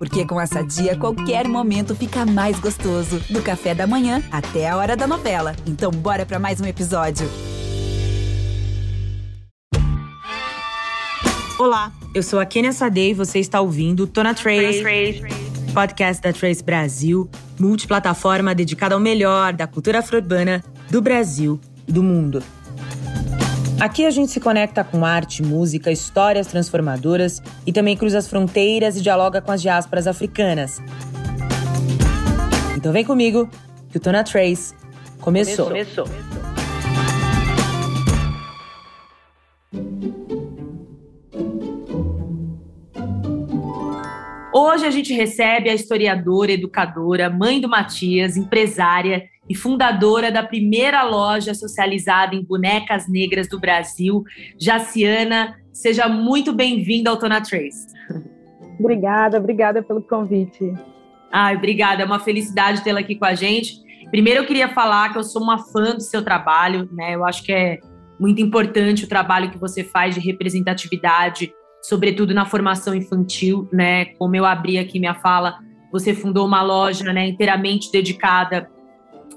Porque com essa dia, qualquer momento fica mais gostoso. Do café da manhã até a hora da novela. Então, bora para mais um episódio. Olá, eu sou a Kenia Sade e você está ouvindo Tona Trace, Trace, Trace, podcast da Trace Brasil, multiplataforma dedicada ao melhor da cultura afro-urbana do Brasil e do mundo. Aqui a gente se conecta com arte, música, histórias transformadoras e também cruza as fronteiras e dialoga com as diásporas africanas. Então vem comigo que o Tona Trace começou. começou. Hoje a gente recebe a historiadora, educadora, mãe do Matias, empresária e fundadora da primeira loja socializada em bonecas negras do Brasil, Jaciana. Seja muito bem-vinda ao Tona Trace. Obrigada, obrigada pelo convite. Ai, obrigada, é uma felicidade tê-la aqui com a gente. Primeiro eu queria falar que eu sou uma fã do seu trabalho, né? Eu acho que é muito importante o trabalho que você faz de representatividade, sobretudo na formação infantil, né? Como eu abri aqui minha fala, você fundou uma loja, né, inteiramente dedicada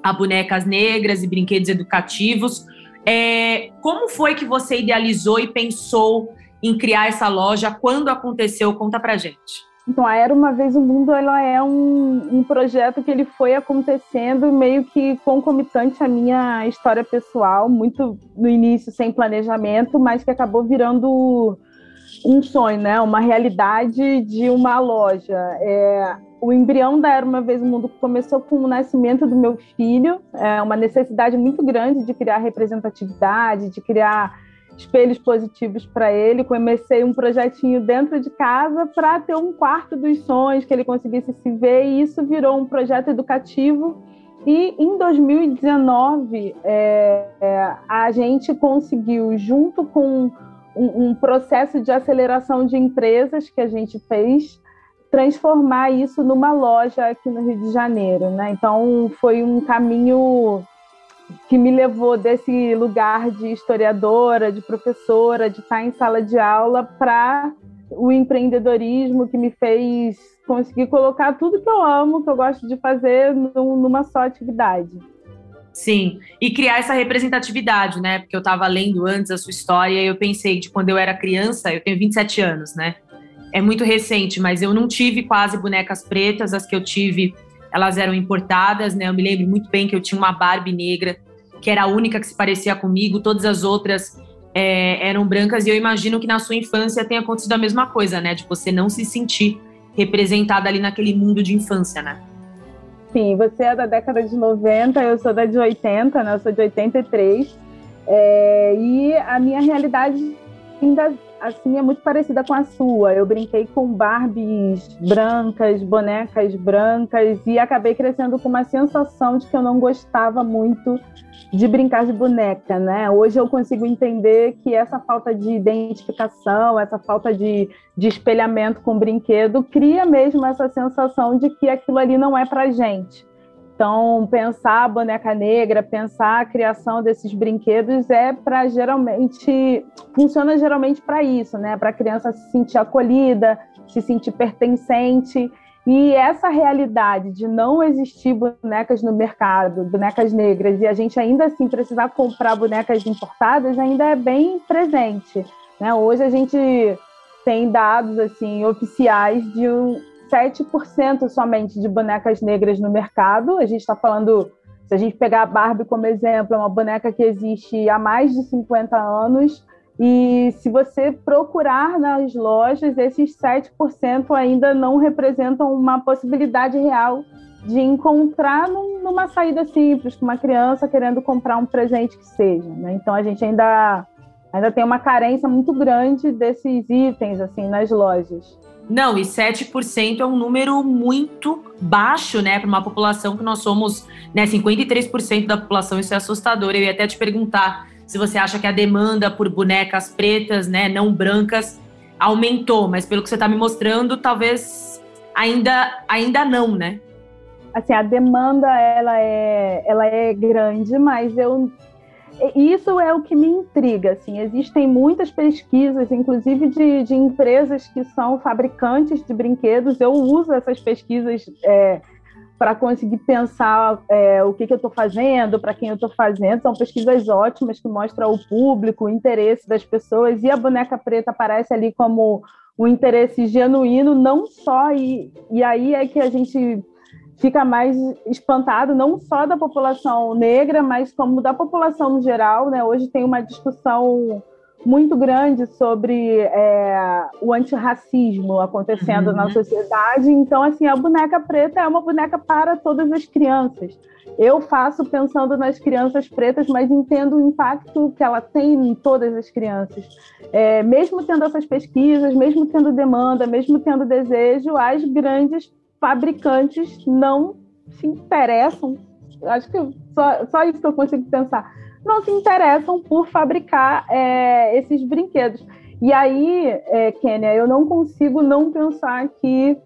a bonecas negras e brinquedos educativos. É, como foi que você idealizou e pensou em criar essa loja? Quando aconteceu? Conta pra gente. Então, a Era Uma Vez o Mundo ela é um, um projeto que ele foi acontecendo meio que concomitante à minha história pessoal, muito no início sem planejamento, mas que acabou virando um sonho, né? Uma realidade de uma loja. É, o embrião da Era Uma Vez o Mundo começou com o nascimento do meu filho, é uma necessidade muito grande de criar representatividade, de criar espelhos positivos para ele. Comecei um projetinho dentro de casa para ter um quarto dos sonhos, que ele conseguisse se ver, e isso virou um projeto educativo. E em 2019, é, é, a gente conseguiu, junto com um, um processo de aceleração de empresas que a gente fez, transformar isso numa loja aqui no Rio de Janeiro, né? Então foi um caminho que me levou desse lugar de historiadora, de professora, de estar em sala de aula para o empreendedorismo que me fez conseguir colocar tudo que eu amo, que eu gosto de fazer numa só atividade. Sim, e criar essa representatividade, né? Porque eu estava lendo antes a sua história e eu pensei de quando eu era criança, eu tenho 27 anos, né? é muito recente, mas eu não tive quase bonecas pretas, as que eu tive, elas eram importadas, né? Eu me lembro muito bem que eu tinha uma Barbie negra, que era a única que se parecia comigo, todas as outras é, eram brancas, e eu imagino que na sua infância tenha acontecido a mesma coisa, né? De você não se sentir representada ali naquele mundo de infância, né? Sim, você é da década de 90, eu sou da de 80, né? Eu sou de 83. É, e a minha realidade ainda assim é muito parecida com a sua. Eu brinquei com Barbies brancas, bonecas brancas e acabei crescendo com uma sensação de que eu não gostava muito de brincar de boneca, né? Hoje eu consigo entender que essa falta de identificação, essa falta de, de espelhamento com o brinquedo cria mesmo essa sensação de que aquilo ali não é pra gente. Então, pensar a boneca negra, pensar a criação desses brinquedos é para geralmente funciona geralmente para isso, né? Para a criança se sentir acolhida, se sentir pertencente. E essa realidade de não existir bonecas no mercado, bonecas negras, e a gente ainda assim precisar comprar bonecas importadas ainda é bem presente. Né? Hoje a gente tem dados assim oficiais de um, 7% somente de bonecas negras no mercado. A gente está falando, se a gente pegar a Barbie como exemplo, é uma boneca que existe há mais de 50 anos. E se você procurar nas lojas, esses 7% ainda não representam uma possibilidade real de encontrar num, numa saída simples, com uma criança querendo comprar um presente que seja. Né? Então a gente ainda, ainda tem uma carência muito grande desses itens assim nas lojas. Não, e 7% é um número muito baixo, né, para uma população que nós somos, né, 53% da população, isso é assustador. Eu ia até te perguntar se você acha que a demanda por bonecas pretas, né, não brancas, aumentou, mas pelo que você está me mostrando, talvez ainda, ainda não, né? Assim, a demanda ela é, ela é grande, mas eu isso é o que me intriga. Assim, existem muitas pesquisas, inclusive de, de empresas que são fabricantes de brinquedos. Eu uso essas pesquisas é, para conseguir pensar é, o que, que eu estou fazendo, para quem eu estou fazendo. São pesquisas ótimas que mostram o público, o interesse das pessoas. E a boneca preta aparece ali como um interesse genuíno, não só. E, e aí é que a gente fica mais espantado, não só da população negra, mas como da população no geral. Né? Hoje tem uma discussão muito grande sobre é, o antirracismo acontecendo uhum. na sociedade. Então, assim, a boneca preta é uma boneca para todas as crianças. Eu faço pensando nas crianças pretas, mas entendo o impacto que ela tem em todas as crianças. É, mesmo tendo essas pesquisas, mesmo tendo demanda, mesmo tendo desejo, as grandes fabricantes não se interessam. Acho que só, só isso que eu consigo pensar. Não se interessam por fabricar é, esses brinquedos. E aí, é, Kênia, eu não consigo não pensar que,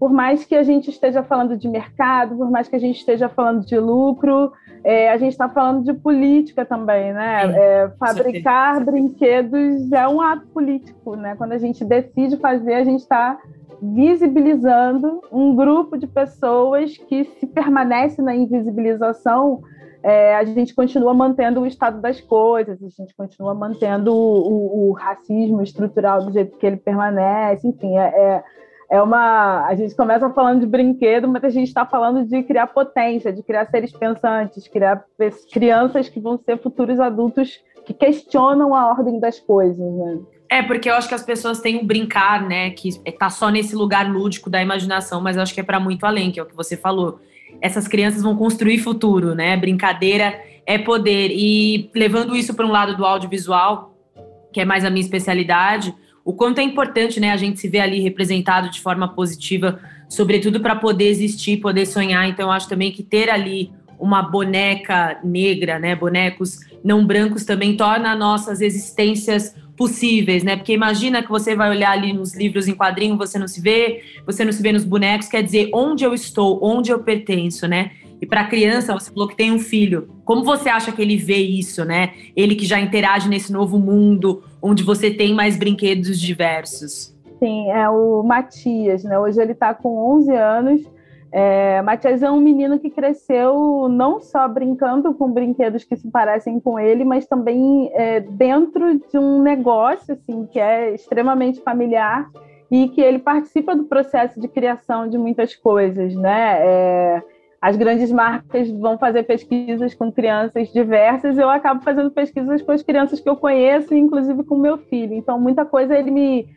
por mais que a gente esteja falando de mercado, por mais que a gente esteja falando de lucro, é, a gente está falando de política também, né? É, fabricar brinquedos é um ato político, né? Quando a gente decide fazer, a gente está visibilizando um grupo de pessoas que, se permanece na invisibilização, é, a gente continua mantendo o estado das coisas, a gente continua mantendo o, o, o racismo estrutural do jeito que ele permanece, enfim, é, é, é uma. A gente começa falando de brinquedo, mas a gente está falando de criar potência, de criar seres pensantes, criar crianças que vão ser futuros adultos que questionam a ordem das coisas, né? É, porque eu acho que as pessoas têm um brincar, né? Que tá só nesse lugar lúdico da imaginação, mas eu acho que é para muito além, que é o que você falou. Essas crianças vão construir futuro, né? Brincadeira é poder. E levando isso para um lado do audiovisual, que é mais a minha especialidade, o quanto é importante, né, a gente se ver ali representado de forma positiva, sobretudo para poder existir, poder sonhar. Então, eu acho também que ter ali uma boneca negra, né, bonecos não brancos também torna nossas existências possíveis, né? Porque imagina que você vai olhar ali nos livros em quadrinho, você não se vê, você não se vê nos bonecos, quer dizer, onde eu estou, onde eu pertenço, né? E para criança, você falou que tem um filho. Como você acha que ele vê isso, né? Ele que já interage nesse novo mundo, onde você tem mais brinquedos diversos. Sim, é o Matias, né? Hoje ele está com 11 anos é, Matias é um menino que cresceu não só brincando com brinquedos que se parecem com ele, mas também é, dentro de um negócio assim que é extremamente familiar e que ele participa do processo de criação de muitas coisas, né? É, as grandes marcas vão fazer pesquisas com crianças diversas, eu acabo fazendo pesquisas com as crianças que eu conheço, inclusive com meu filho. Então, muita coisa ele me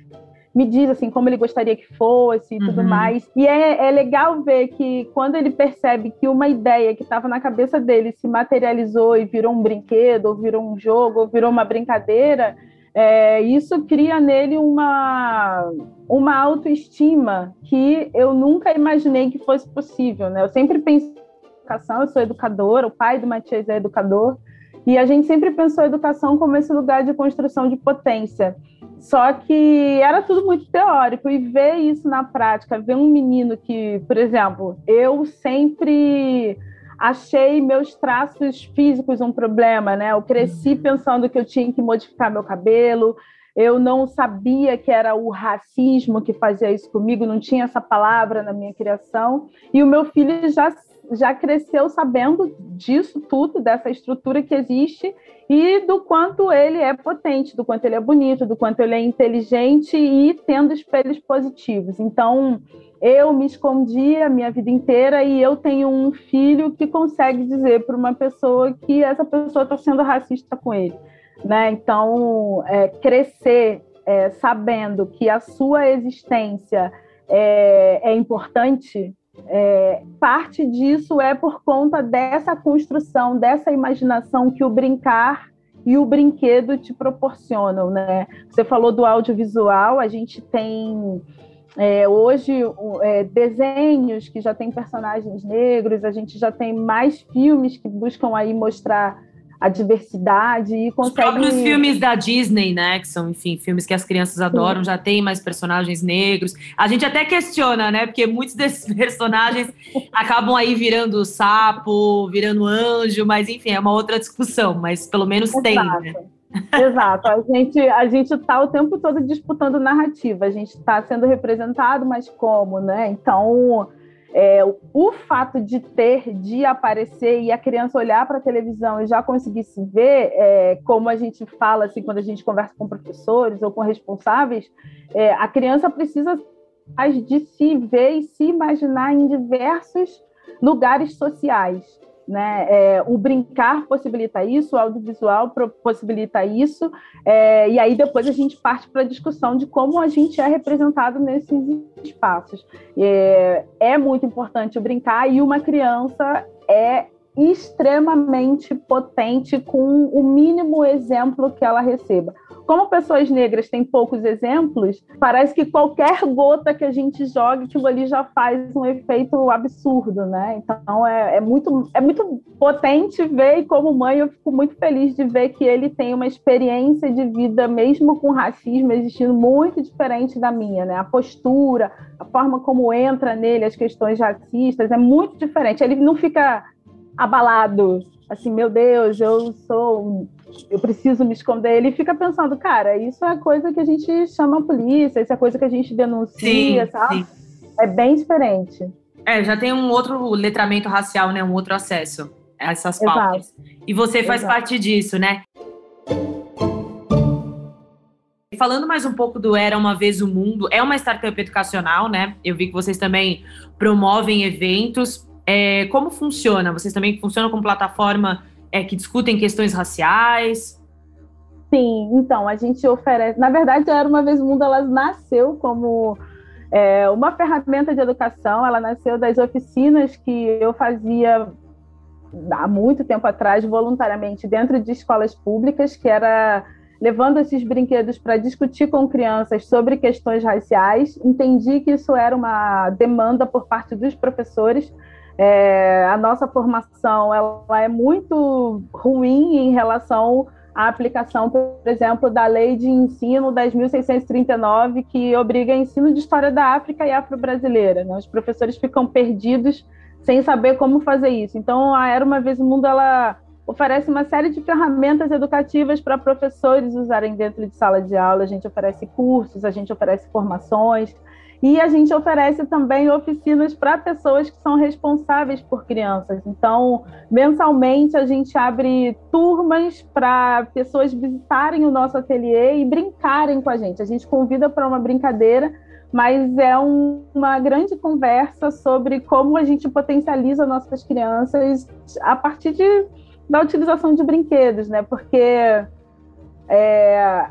me diz assim como ele gostaria que fosse e uhum. tudo mais. E é, é legal ver que quando ele percebe que uma ideia que estava na cabeça dele se materializou e virou um brinquedo, ou virou um jogo, ou virou uma brincadeira, é, isso cria nele uma, uma autoestima que eu nunca imaginei que fosse possível. Né? Eu sempre pensei em educação, eu sou educadora, o pai do Matias é educador, e a gente sempre pensou a educação como esse lugar de construção de potência. Só que era tudo muito teórico e ver isso na prática, ver um menino que, por exemplo, eu sempre achei meus traços físicos um problema, né? Eu cresci uhum. pensando que eu tinha que modificar meu cabelo, eu não sabia que era o racismo que fazia isso comigo, não tinha essa palavra na minha criação. E o meu filho já já cresceu sabendo disso tudo, dessa estrutura que existe e do quanto ele é potente, do quanto ele é bonito, do quanto ele é inteligente e tendo espelhos positivos. Então, eu me escondi a minha vida inteira e eu tenho um filho que consegue dizer para uma pessoa que essa pessoa está sendo racista com ele. Né? Então, é, crescer é, sabendo que a sua existência é, é importante é, parte disso é por conta dessa construção, dessa imaginação que o brincar e o brinquedo te proporcionam, né? Você falou do audiovisual, a gente tem é, hoje é, desenhos que já tem personagens negros, a gente já tem mais filmes que buscam aí mostrar a diversidade e consegue. Os próprios filmes da Disney, né? Que são, enfim, filmes que as crianças adoram, Sim. já tem mais personagens negros. A gente até questiona, né? Porque muitos desses personagens acabam aí virando sapo, virando anjo, mas enfim, é uma outra discussão, mas pelo menos Exato. tem, né? Exato, a gente a gente está o tempo todo disputando narrativa, a gente está sendo representado, mas como, né? Então é, o fato de ter, de aparecer e a criança olhar para a televisão e já conseguir se ver, é, como a gente fala assim quando a gente conversa com professores ou com responsáveis, é, a criança precisa de se ver e se imaginar em diversos lugares sociais. Né? É, o brincar possibilita isso, o audiovisual possibilita isso, é, e aí depois a gente parte para a discussão de como a gente é representado nesses espaços. É, é muito importante o brincar, e uma criança é extremamente potente com o mínimo exemplo que ela receba como pessoas negras têm poucos exemplos, parece que qualquer gota que a gente joga, aquilo ali já faz um efeito absurdo, né? Então é, é, muito, é muito potente ver, e como mãe eu fico muito feliz de ver que ele tem uma experiência de vida, mesmo com racismo existindo, muito diferente da minha, né? A postura, a forma como entra nele as questões racistas é muito diferente. Ele não fica abalado, assim, meu Deus, eu sou eu preciso me esconder. Ele fica pensando, cara, isso é coisa que a gente chama a polícia, isso é coisa que a gente denuncia, sim, sabe? Sim. É bem diferente. É, já tem um outro letramento racial, né? Um outro acesso a essas pautas. Exato. E você faz Exato. parte disso, né? Falando mais um pouco do Era Uma Vez o Mundo, é uma startup educacional, né? Eu vi que vocês também promovem eventos. É, como funciona? Vocês também funcionam como plataforma é, que discutem questões raciais? Sim, então, a gente oferece. Na verdade, Era uma Vez o Mundo, ela nasceu como é, uma ferramenta de educação, ela nasceu das oficinas que eu fazia há muito tempo atrás, voluntariamente, dentro de escolas públicas, que era levando esses brinquedos para discutir com crianças sobre questões raciais. Entendi que isso era uma demanda por parte dos professores é, a nossa formação ela é muito ruim em relação à aplicação, por exemplo, da lei de ensino 10.639, que obriga ensino de história da África e afro-brasileira. Né? Os professores ficam perdidos sem saber como fazer isso. Então, a Era Uma Vez o Mundo, ela oferece uma série de ferramentas educativas para professores usarem dentro de sala de aula. A gente oferece cursos, a gente oferece formações, e a gente oferece também oficinas para pessoas que são responsáveis por crianças. Então, mensalmente, a gente abre turmas para pessoas visitarem o nosso ateliê e brincarem com a gente. A gente convida para uma brincadeira, mas é um, uma grande conversa sobre como a gente potencializa nossas crianças a partir de, da utilização de brinquedos, né? Porque. É,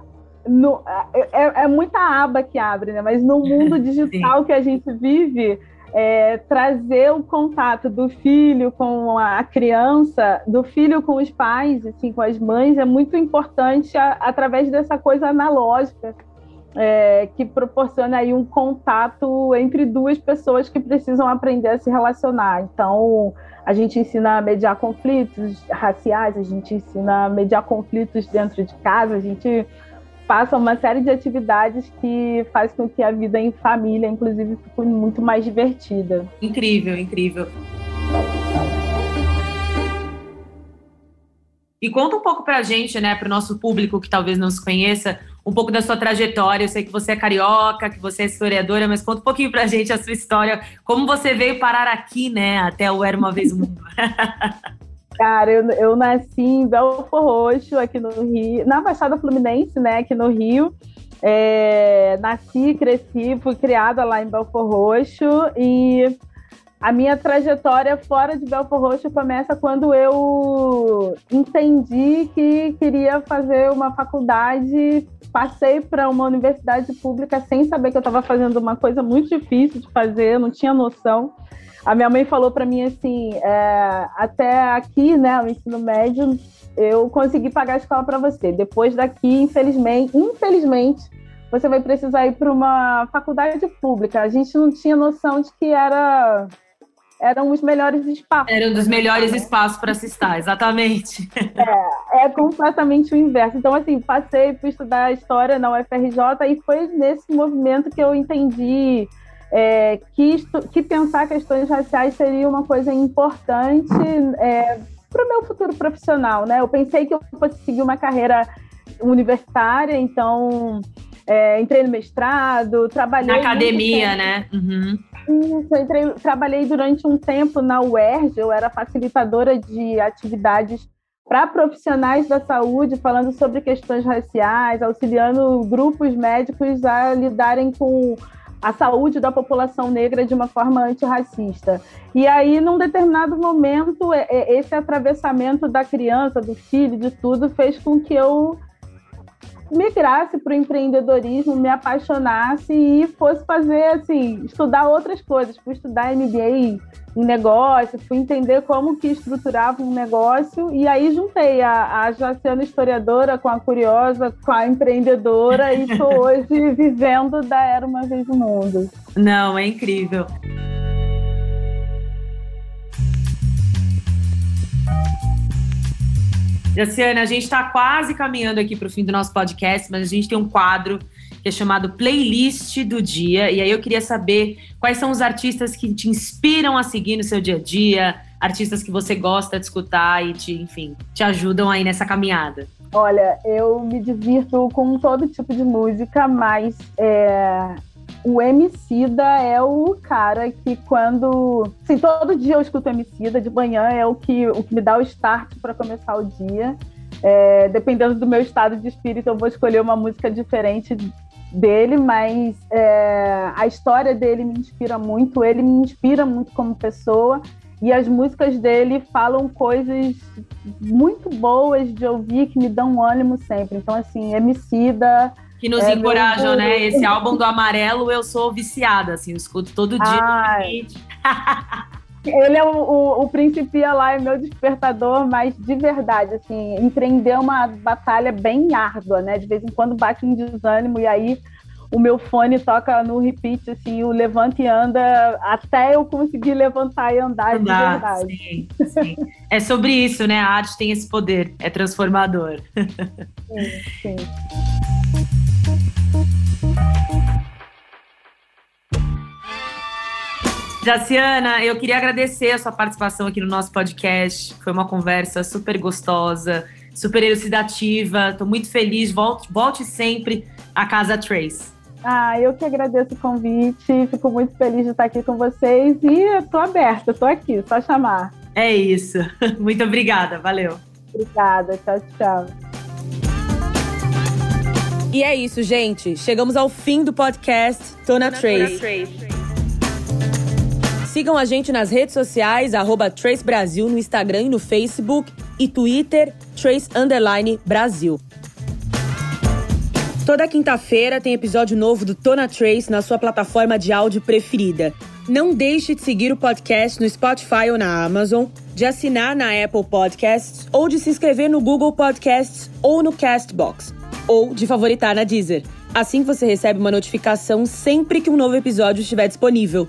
no, é, é, é, muita aba que abre, né? Mas no mundo digital que a gente vive, é, trazer o contato do filho com a criança, do filho com os pais, assim, com as mães, é muito importante a, através dessa coisa analógica é, que proporciona aí um contato entre duas pessoas que precisam aprender a se relacionar. Então, a gente ensina a mediar conflitos raciais, a gente ensina a mediar conflitos dentro de casa, a gente passa uma série de atividades que faz com que a vida em família, inclusive, fique muito mais divertida. Incrível, incrível. E conta um pouco pra gente, né, pro nosso público que talvez não se conheça, um pouco da sua trajetória. Eu sei que você é carioca, que você é historiadora, mas conta um pouquinho pra gente a sua história, como você veio parar aqui, né, até o Era Uma Vez o Mundo. Cara, eu, eu nasci em Belfor Roxo, aqui no Rio, na Baixada Fluminense, né, aqui no Rio. É, nasci, cresci, fui criada lá em Belfor Roxo e a minha trajetória fora de Belfor Roxo começa quando eu entendi que queria fazer uma faculdade, passei para uma universidade pública sem saber que eu estava fazendo uma coisa muito difícil de fazer, não tinha noção. A minha mãe falou para mim assim, é, até aqui, né, o ensino médio, eu consegui pagar a escola para você. Depois daqui, infelizmente, infelizmente, você vai precisar ir para uma faculdade pública. A gente não tinha noção de que era eram os melhores espaços. Eram dos melhores espaços para se estar, exatamente. É, é completamente o inverso. Então, assim, passei por estudar história na UFRJ e foi nesse movimento que eu entendi é, que, que, pensar questões raciais seria uma coisa importante é, para o meu futuro profissional, né? Eu pensei que eu fosse seguir uma carreira universitária, então é, entrei no mestrado, trabalhei. Na academia, né? Uhum. Isso, entrei, trabalhei durante um tempo na UERJ, eu era facilitadora de atividades para profissionais da saúde, falando sobre questões raciais, auxiliando grupos médicos a lidarem com a saúde da população negra de uma forma antirracista. E aí, num determinado momento, é, é, esse atravessamento da criança, do filho, de tudo, fez com que eu migrasse para o empreendedorismo, me apaixonasse e fosse fazer, assim, estudar outras coisas. Fui estudar MBA em negócio, fui entender como que estruturava um negócio e aí juntei a, a Jaciana historiadora com a curiosa, com a empreendedora e estou hoje vivendo da Era Uma Vez no Mundo. Não, é incrível. Jaciana, a gente está quase caminhando aqui para o fim do nosso podcast, mas a gente tem um quadro que é chamado Playlist do Dia. E aí eu queria saber quais são os artistas que te inspiram a seguir no seu dia a dia, artistas que você gosta de escutar e te, enfim, te ajudam aí nessa caminhada. Olha, eu me divirto com todo tipo de música, mas é, o Emicida é o cara que quando... Assim, todo dia eu escuto Emicida, de manhã é o que, o que me dá o start para começar o dia. É, dependendo do meu estado de espírito, eu vou escolher uma música diferente dele, mas é, a história dele me inspira muito, ele me inspira muito como pessoa. E as músicas dele falam coisas muito boas de ouvir que me dão ânimo sempre. Então, assim, Emicida, que nos é encorajam, né? Esse álbum do Amarelo eu sou viciada, assim, eu escuto todo dia. Ele é o, o, o Principia lá, é meu despertador, mas de verdade, assim, empreender uma batalha bem árdua, né? De vez em quando bate um desânimo e aí o meu fone toca no repeat, assim, o levanta e anda até eu conseguir levantar e andar, de verdade. Sim, sim. É sobre isso, né? A arte tem esse poder, é transformador. Sim, sim. Jaciana, eu queria agradecer a sua participação aqui no nosso podcast. Foi uma conversa super gostosa, super elucidativa. Estou muito feliz. Volte, volte sempre à Casa Trace. Ah, eu que agradeço o convite. Fico muito feliz de estar aqui com vocês e estou aberta, estou aqui, só chamar. É isso. Muito obrigada. Valeu. Obrigada. Tchau, tchau. E é isso, gente. Chegamos ao fim do podcast Tona Trace. Sigam a gente nas redes sociais, arroba Trace Brasil no Instagram e no Facebook e Twitter, Trace Underline Brasil. Toda quinta-feira tem episódio novo do Tona Trace na sua plataforma de áudio preferida. Não deixe de seguir o podcast no Spotify ou na Amazon, de assinar na Apple Podcasts ou de se inscrever no Google Podcasts ou no Castbox ou de favoritar na Deezer. Assim você recebe uma notificação sempre que um novo episódio estiver disponível.